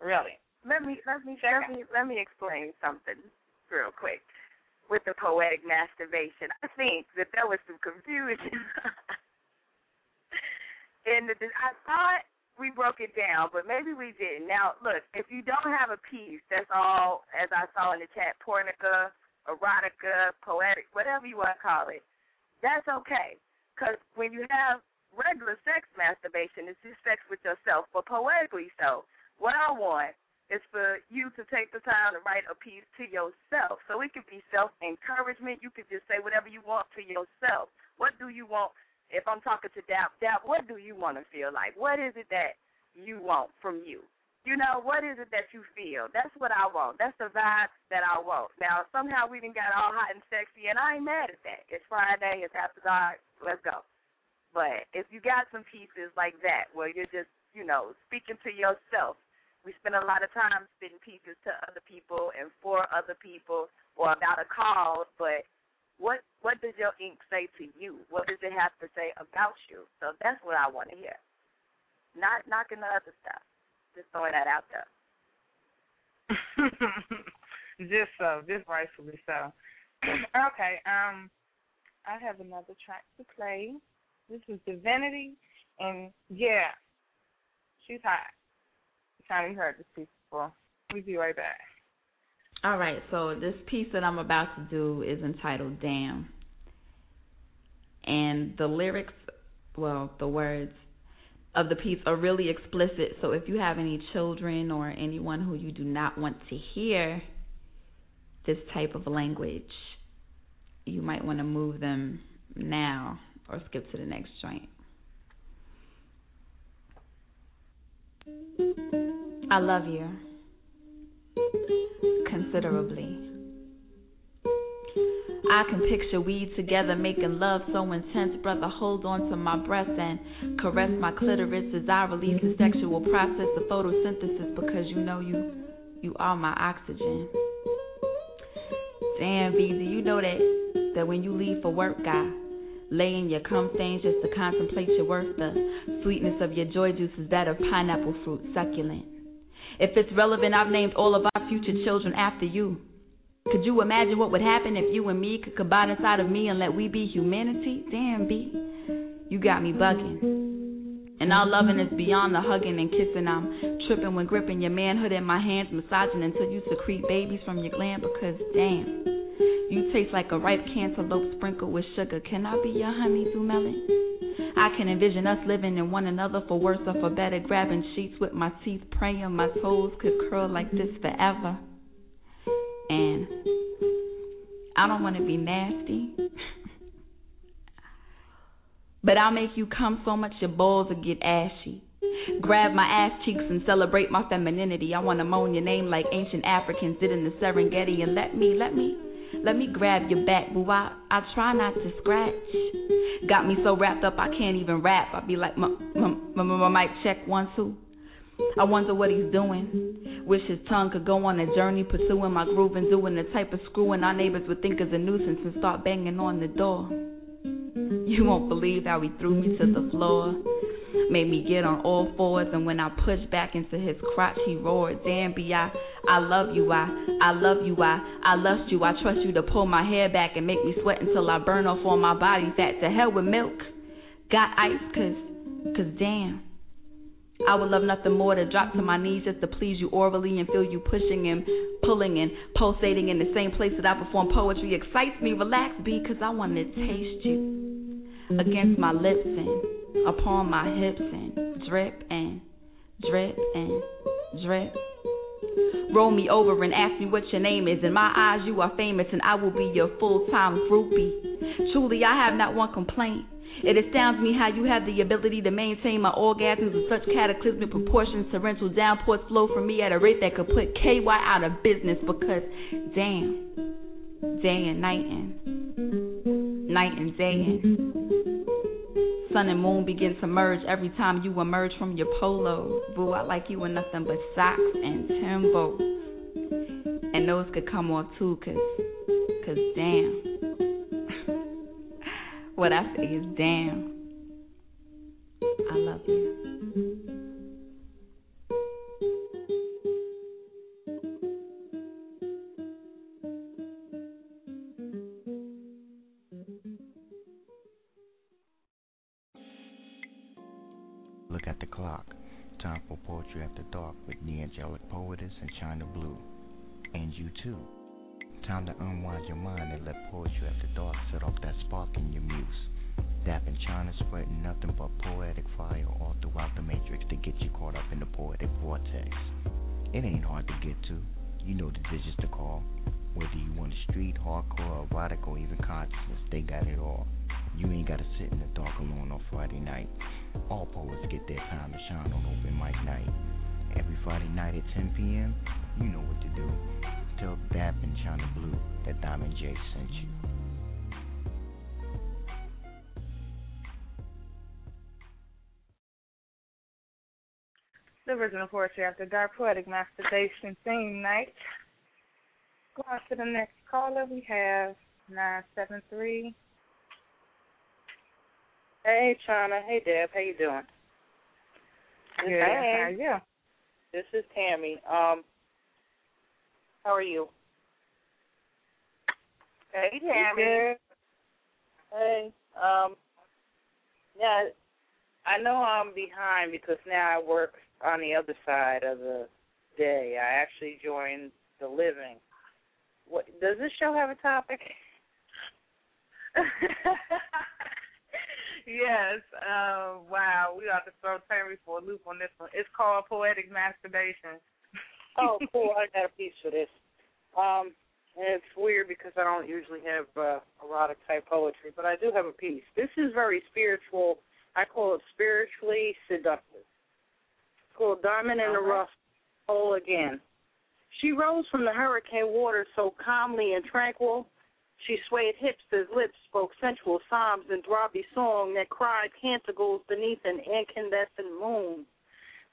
really. Let me let me let me let me explain something real quick with the poetic masturbation. I think that there was some confusion. in the I thought we broke it down, but maybe we didn't. Now, look, if you don't have a piece, that's all, as I saw in the chat, pornica, erotica, poetic, whatever you want to call it, that's okay. Because when you have regular sex masturbation, it's just sex with yourself, but poetically so. What I want is for you to take the time to write a piece to yourself. So it could be self encouragement. You could just say whatever you want to yourself. What do you want? If I'm talking to Dap, Dap, what do you want to feel like? What is it that you want from you? You know, what is it that you feel? That's what I want. That's the vibe that I want. Now, somehow we even got all hot and sexy, and I ain't mad at that. It's Friday. It's after dark. Let's go. But if you got some pieces like that where you're just, you know, speaking to yourself, we spend a lot of time spitting pieces to other people and for other people or about a cause, but what what does your ink say to you? What does it have to say about you? So that's what I want to hear. Not knocking the other stuff. Just throwing that out there. just so, just rightfully so. okay, um, I have another track to play. This is Divinity, and yeah, she's hot. Time you heard this piece before. We'll be right back. All right, so this piece that I'm about to do is entitled Damn. And the lyrics, well, the words of the piece are really explicit. So if you have any children or anyone who you do not want to hear this type of language, you might want to move them now or skip to the next joint. I love you considerably. I can picture we together making love so intense, brother. Hold on to my breast and caress my clitoris as I release the sexual process of photosynthesis because you know you you are my oxygen. Damn, V, do you know that that when you leave for work, guy, lay in your cum stains just to contemplate your worth. The sweetness of your joy juice is that of pineapple fruit, succulent. If it's relevant, I've named all of future children after you. Could you imagine what would happen if you and me could combine inside of me and let we be humanity? Damn, B. You got me bugging. And our loving is beyond the hugging and kissing. I'm tripping when gripping your manhood in my hands, massaging until you secrete babies from your gland because, damn, you taste like a ripe cantaloupe sprinkled with sugar. Can I be your honeydew melon? I can envision us living in one another for worse or for better, grabbing sheets with my teeth, praying my toes could curl like this forever. And I don't want to be nasty, but I'll make you come so much your balls will get ashy. Grab my ass cheeks and celebrate my femininity. I want to moan your name like ancient Africans did in the Serengeti and let me, let me let me grab your back, boo. I, I try not to scratch. Got me so wrapped up I can't even rap. I be like, my, my, my, my mic check one, two. I wonder what he's doing. Wish his tongue could go on a journey, pursuing my groove and doing the type of screwing our neighbors would think is a nuisance and start banging on the door. You won't believe how he threw me to the floor. Made me get on all fours, and when I pushed back into his crotch, he roared, Damn, I love you, I, I love you, I, I lust you, I trust you to pull my hair back and make me sweat until I burn off all my body fat. To hell with milk. Got ice, cause, cause damn. I would love nothing more to drop to my knees just to please you orally and feel you pushing and pulling and pulsating in the same place that I perform poetry. Excites me, relax, B, cause I want to taste you against my lips and upon my hips and drip and drip and drip Roll me over and ask me what your name is. In my eyes, you are famous, and I will be your full time groupie. Truly, I have not one complaint. It astounds me how you have the ability to maintain my orgasms with such cataclysmic proportions. Torrential downpours flow from me at a rate that could put KY out of business because, damn, day and night and night and day and sun and moon begin to merge every time you emerge from your polo. Boo, I like you in nothing but socks and Timbos. And those could come off too, cause, cause damn. What I say is damn. I love you. Look at the clock. Time for Poetry After Dark with the Angelic Poetess and China Blue. And you too. Time to unwind your mind and let Poetry After Dark set off that spark in your muse. Dap and China spreading nothing but poetic fire all throughout the matrix to get you caught up in the poetic vortex. It ain't hard to get to. You know the digits to call. Whether you want a street, hardcore, erotic, or even consciousness, they got it all. You ain't gotta sit in the dark alone on Friday night. All poets get their time to shine on open mic night. Every Friday night at 10 p.m., you know what to do. Tell Dap and China Blue that Diamond J sent you. The original poetry after dark poetic masturbation theme night. Go on to the next caller. We have nine seven three. Hey, China. Hey, Deb. How you doing? Good. Hey. How are you? This is Tammy. Um, how are you? Hey, Tammy. Hey. Um, yeah, I know I'm behind because now I work on the other side of the day. I actually joined the living. What does this show have a topic? yes. Uh, wow. We have to throw Tammy for a loop on this one. It's called poetic masturbation. Oh, cool. I got a piece for this. Um, and it's weird because I don't usually have uh, erotic type poetry, but I do have a piece. This is very spiritual. I call it spiritually seductive. It's called Diamond in the Rough, Whole Again. She rose from the hurricane water so calmly and tranquil. She swayed hips as lips spoke sensual psalms and throbby song that cried canticles beneath an incandescent moon.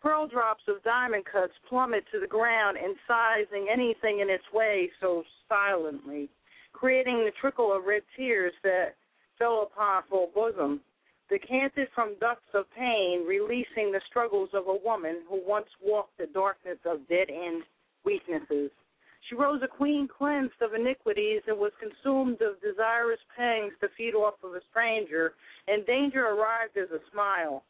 Pearl drops of diamond cuts plummet to the ground, incising anything in its way so silently, creating the trickle of red tears that fell upon full bosom, decanted from ducts of pain, releasing the struggles of a woman who once walked the darkness of dead end weaknesses. She rose a queen cleansed of iniquities and was consumed of desirous pangs to feed off of a stranger, and danger arrived as a smile.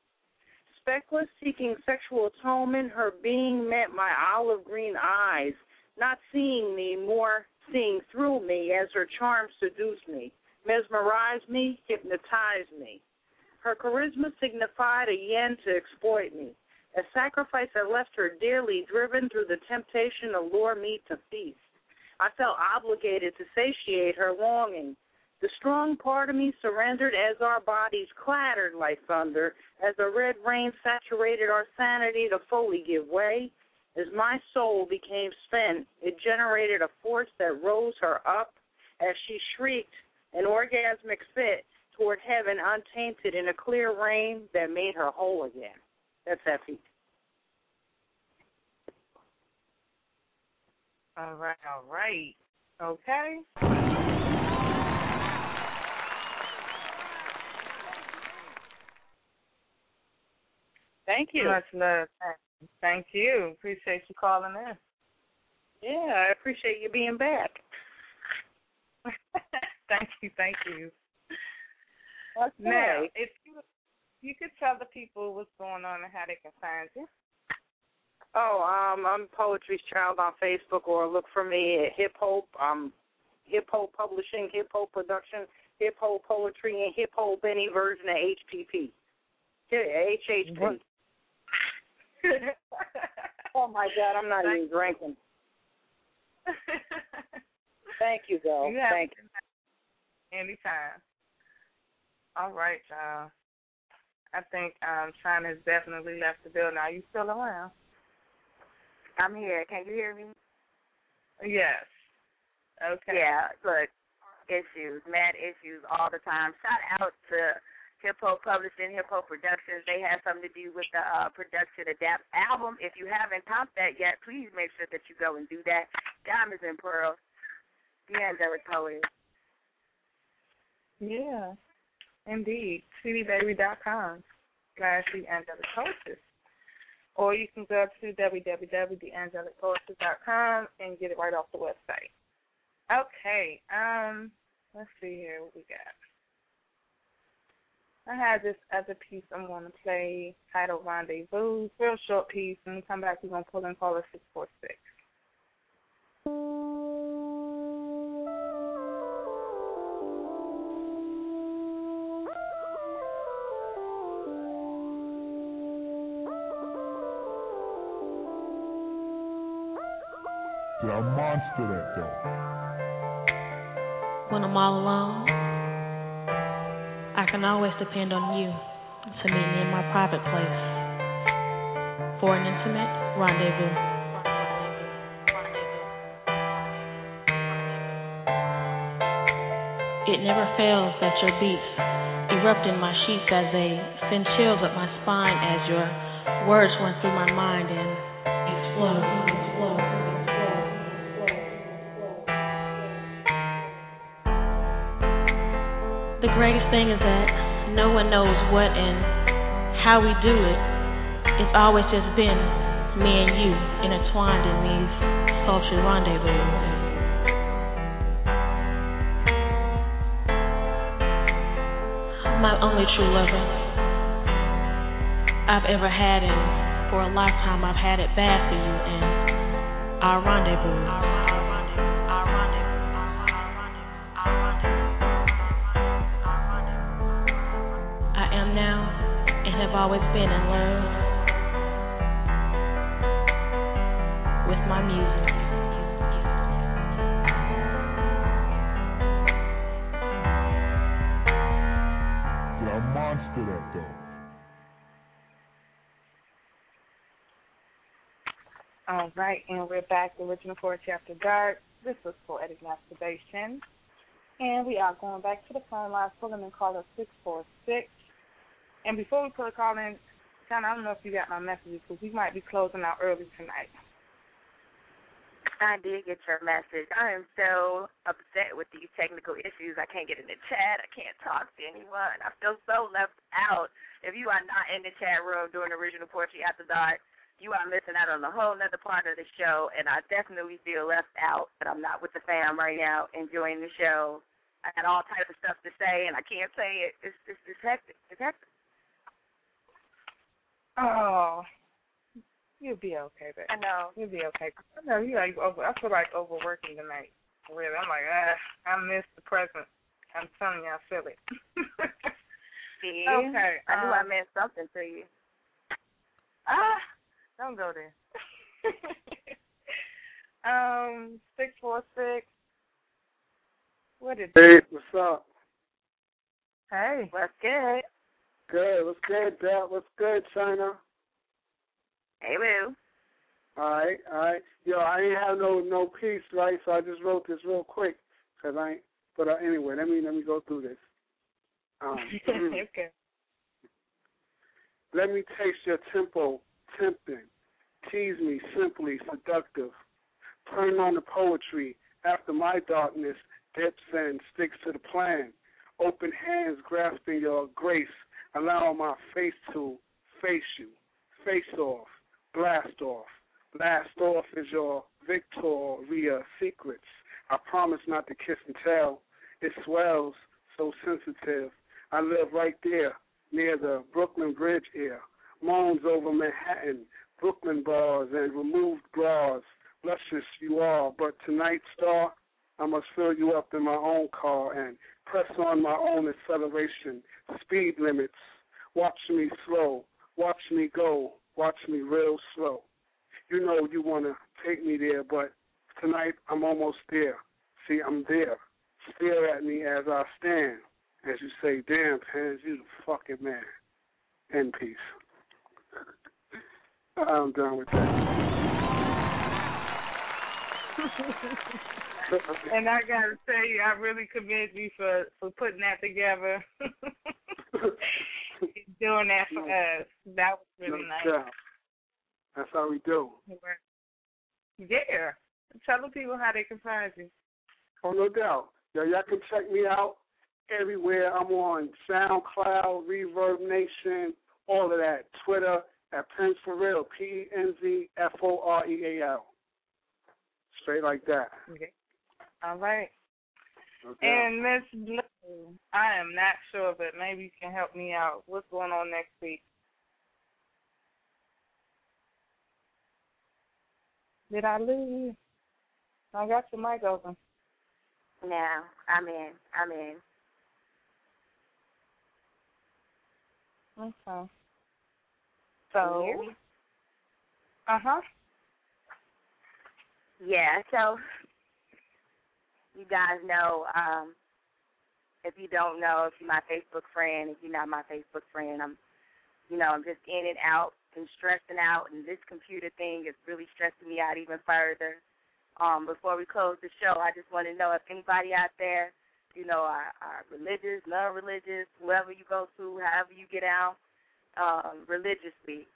Speckless, seeking sexual atonement, her being met my olive green eyes, not seeing me, more seeing through me as her charm seduced me, mesmerized me, hypnotized me. Her charisma signified a yen to exploit me, a sacrifice that left her dearly driven through the temptation to lure me to feast. I felt obligated to satiate her longing. The strong part of me surrendered as our bodies clattered like thunder, as the red rain saturated our sanity to fully give way. As my soul became spent, it generated a force that rose her up as she shrieked an orgasmic fit toward heaven untainted in a clear rain that made her whole again. That's that piece. All right, all right. Okay. Thank you. Much love. Thank you. Appreciate you calling in. Yeah, I appreciate you being back. thank you, thank you. Okay. Now, if you you could tell the people what's going on and how they can find you. Oh, um, I'm Poetry's Child on Facebook, or look for me at Hip Hope. Um, Hip Hope Publishing, Hip Hope Production, Hip Hope Poetry, and Hip Hope any version of HPP. HHP. Oh my God, I'm not even drinking. Thank you, though. You Thank you. Anytime. All right, y'all. I think um China's definitely left the building. Are you still around? I'm here. Can you hear me? Yes. Okay. Yeah, look, issues, mad issues all the time. Shout out to Hippo Publishing, Hip Hop Productions. They have something to do with the uh, production Adapt album. If you haven't topped that yet, please make sure that you go and do that. Diamonds and Pearls, the Angelic Poet. Yeah. Indeed. CDBaby.com slash the angelic poetess. Or you can go to www.theangelicpoetess.com and get it right off the website. Okay. Um, let's see here what we got. I have this other piece I'm going to play titled Rendezvous. Real short piece. When we come back, we're going to pull in caller 646. Yeah, I monster that though. When I'm all alone, I can always depend on you to meet me in my private place for an intimate rendezvous. It never fails that your beats erupt in my sheets as they send chills up my spine as your words run through my mind and explode. The greatest thing is that no one knows what and how we do it. It's always just been me and you intertwined in these sultry rendezvous. My only true lover I've ever had, and for a lifetime I've had it bad for you and our rendezvous. Always been in love with my music. Yeah, I monster that though. All right, and we're back. The original Four after dark. This was poetic masturbation, and we are going back to the phone line. Pulling in caller six four six. And before we put a call in, John, I don't know if you got my messages because we might be closing out early tonight. I did get your message. I am so upset with these technical issues. I can't get in the chat. I can't talk to anyone. I feel so left out. If you are not in the chat room during original poetry after dark, you are missing out on a whole nother part of the show. And I definitely feel left out that I'm not with the fam right now enjoying the show. I got all types of stuff to say and I can't say it. It's it's, it's hectic. It's hectic. Oh, you'll be okay, babe. I know. You'll be okay. I know you like over. I feel like overworking tonight. Really, I'm like, ah, I miss the present. I'm telling you, I feel it. See? Okay, I knew I um, meant something to you. Ah, don't go there. um, six four six. What is Hey, what's up? Hey, what's good? Good. What's good, Dad? What's good, China? Hey, Boo. All right, all right. Yo, I ain't have no no piece, right? So I just wrote this real quick, cause I. Ain't, but uh, anyway, let me let me go through this. Um, okay. let me taste your tempo, tempting. Tease me, simply seductive. Turn on the poetry after my darkness dips and sticks to the plan. Open hands grasping your grace, allowing my face to face you. Face off, blast off. Blast off is your Victoria secrets. I promise not to kiss and tell. It swells, so sensitive. I live right there, near the Brooklyn Bridge here. Moans over Manhattan, Brooklyn bars and removed bras. Luscious you are, but tonight, star, I must fill you up in my own car and press on my own acceleration. Speed limits. Watch me slow. Watch me go. Watch me real slow. you know you want to take me there, but tonight I'm almost there. See, I'm there. Stare at me as I stand. As you say, damn, Penz, you the fucking man. In peace. I'm done with that. and I gotta tell you, I really commend you for for putting that together. Doing that for us. That was really no nice. doubt. That's how we do. Yeah. Tell the people how they can find you. Oh, no doubt. Yo, y'all can check me out everywhere. I'm on SoundCloud, ReverbNation, all of that. Twitter at Prince for Real, P E N Z F O R E A L. Straight like that. Okay. All right. No doubt. And Miss Blue, I am not sure, but maybe you can help me out. What's going on next week? Did I lose you? I got your mic open. No, I'm in. I'm in. Okay. So, uh huh. Yeah, so you guys know, um, if you don't know, if you're my Facebook friend, if you're not my Facebook friend, I'm you know, I'm just in and out and stressing out and this computer thing is really stressing me out even further. Um, before we close the show, I just want to know if anybody out there, you know, are, are religious, non religious, whoever you go to, however you get out, um, religiously,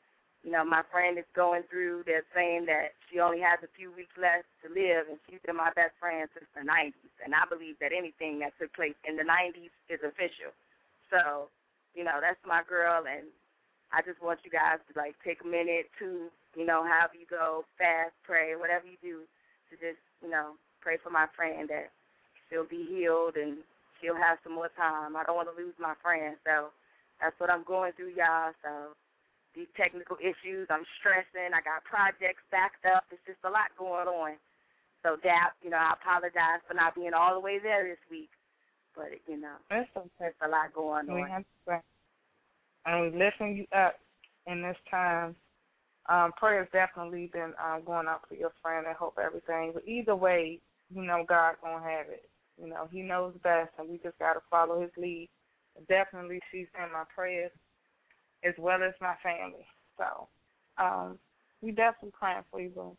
you know, my friend is going through, they're saying that she only has a few weeks left to live, and she's been my best friend since the 90s. And I believe that anything that took place in the 90s is official. So, you know, that's my girl, and I just want you guys to, like, take a minute to, you know, however you go, fast, pray, whatever you do, to just, you know, pray for my friend that she'll be healed and she'll have some more time. I don't want to lose my friend, so that's what I'm going through, y'all. So these technical issues. I'm stressing. I got projects backed up. It's just a lot going on. So Dap, you know, I apologize for not being all the way there this week, but you know, That's okay. there's a lot going We on. And we lifting you up in this time. Um, prayers definitely been um, going out for your friend. I hope everything. But either way, you know God gonna have it. You know He knows best, and we just gotta follow His lead. Definitely, she's in my prayers as well as my family. So, um, we definitely praying for you, boo.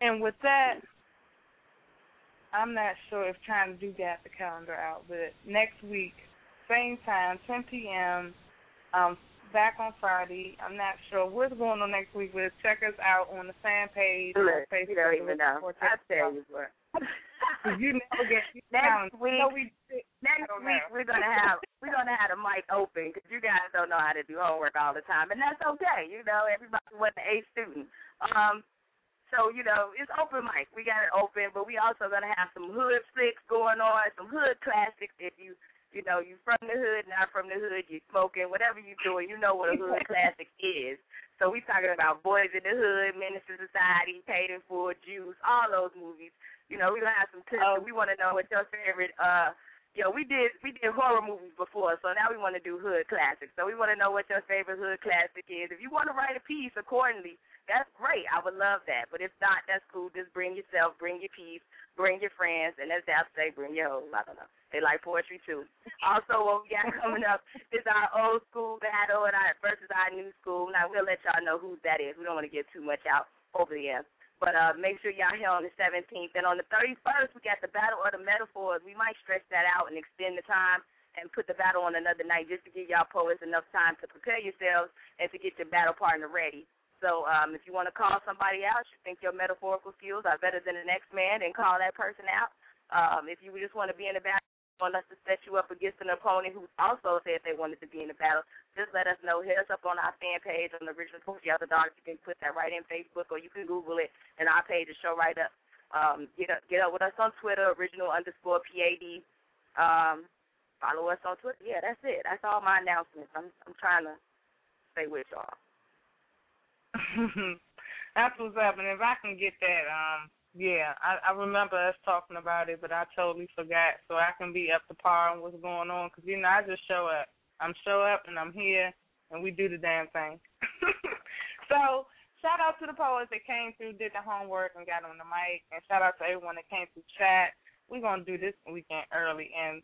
And with that, I'm not sure if trying to do got the calendar out, but next week, same time, 10 p.m. Um, back on Friday. I'm not sure what's going on next week, but check us out on the fan page. Look, Facebook. you don't even know. I tell you what. you never get Next calendar. week, So we, next week we're gonna have we're gonna have the mic open because you guys don't know how to do homework all the time, and that's okay. You know, everybody wasn't an A student. Um, so you know, it's open mic. We got it open, but we also gonna have some hood flicks going on, some hood classics. If you you know you from the hood, not from the hood, you smoking, whatever you doing, you know what a hood classic is. So we talking about Boys in the Hood, Menace II Society, Paid in Full, Juice, all those movies. You know, we gonna have some tips. and we want to know what your favorite. uh Yo, we did we did horror movies before, so now we want to do hood classics. So we want to know what your favorite hood classic is. If you want to write a piece accordingly, that's great. I would love that. But if not, that's cool. Just bring yourself, bring your piece, bring your friends, and as Dap say, bring your hoes. I don't know. They like poetry too. Also, what we got coming up is our old school battle and our versus our new school. Now we'll let y'all know who that is. We don't want to get too much out over the air. But uh, make sure y'all here on the 17th. And on the 31st, we got the Battle of the Metaphors. We might stretch that out and extend the time and put the battle on another night just to give y'all poets enough time to prepare yourselves and to get your battle partner ready. So um, if you want to call somebody out, you think your metaphorical skills are better than the next man, then call that person out. Um, if you just want to be in a battle, want us to set you up against an opponent who also said they wanted to be in the battle, just let us know. Hit us up on our fan page on the Original Poetry After Dark. You can put that right in Facebook or you can Google it, and our page will show right up. Um, get up, get up with us on Twitter, original underscore PAD. Um, follow us on Twitter. Yeah, that's it. That's all my announcements. I'm I'm trying to stay with y'all. That's what's up. And if I can get that, um, yeah, I, I remember us talking about it, but I totally forgot. So I can be up to par on what's going on. Because, you know, I just show up. I'm show up and I'm here, and we do the damn thing. so shout out to the poets that came through, did the homework, and got on the mic, and shout out to everyone that came through chat. We're gonna do this weekend early, and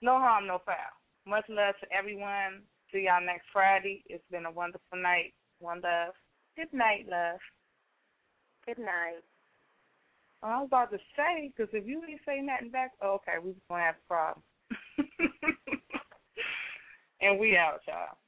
no harm, no foul. Much love to everyone. See y'all next Friday. It's been a wonderful night. One love. Good night, love. Good night. Oh, I was about to say, because if you ain't say nothing back, oh, okay, we just gonna have a problem. and we out, y'all.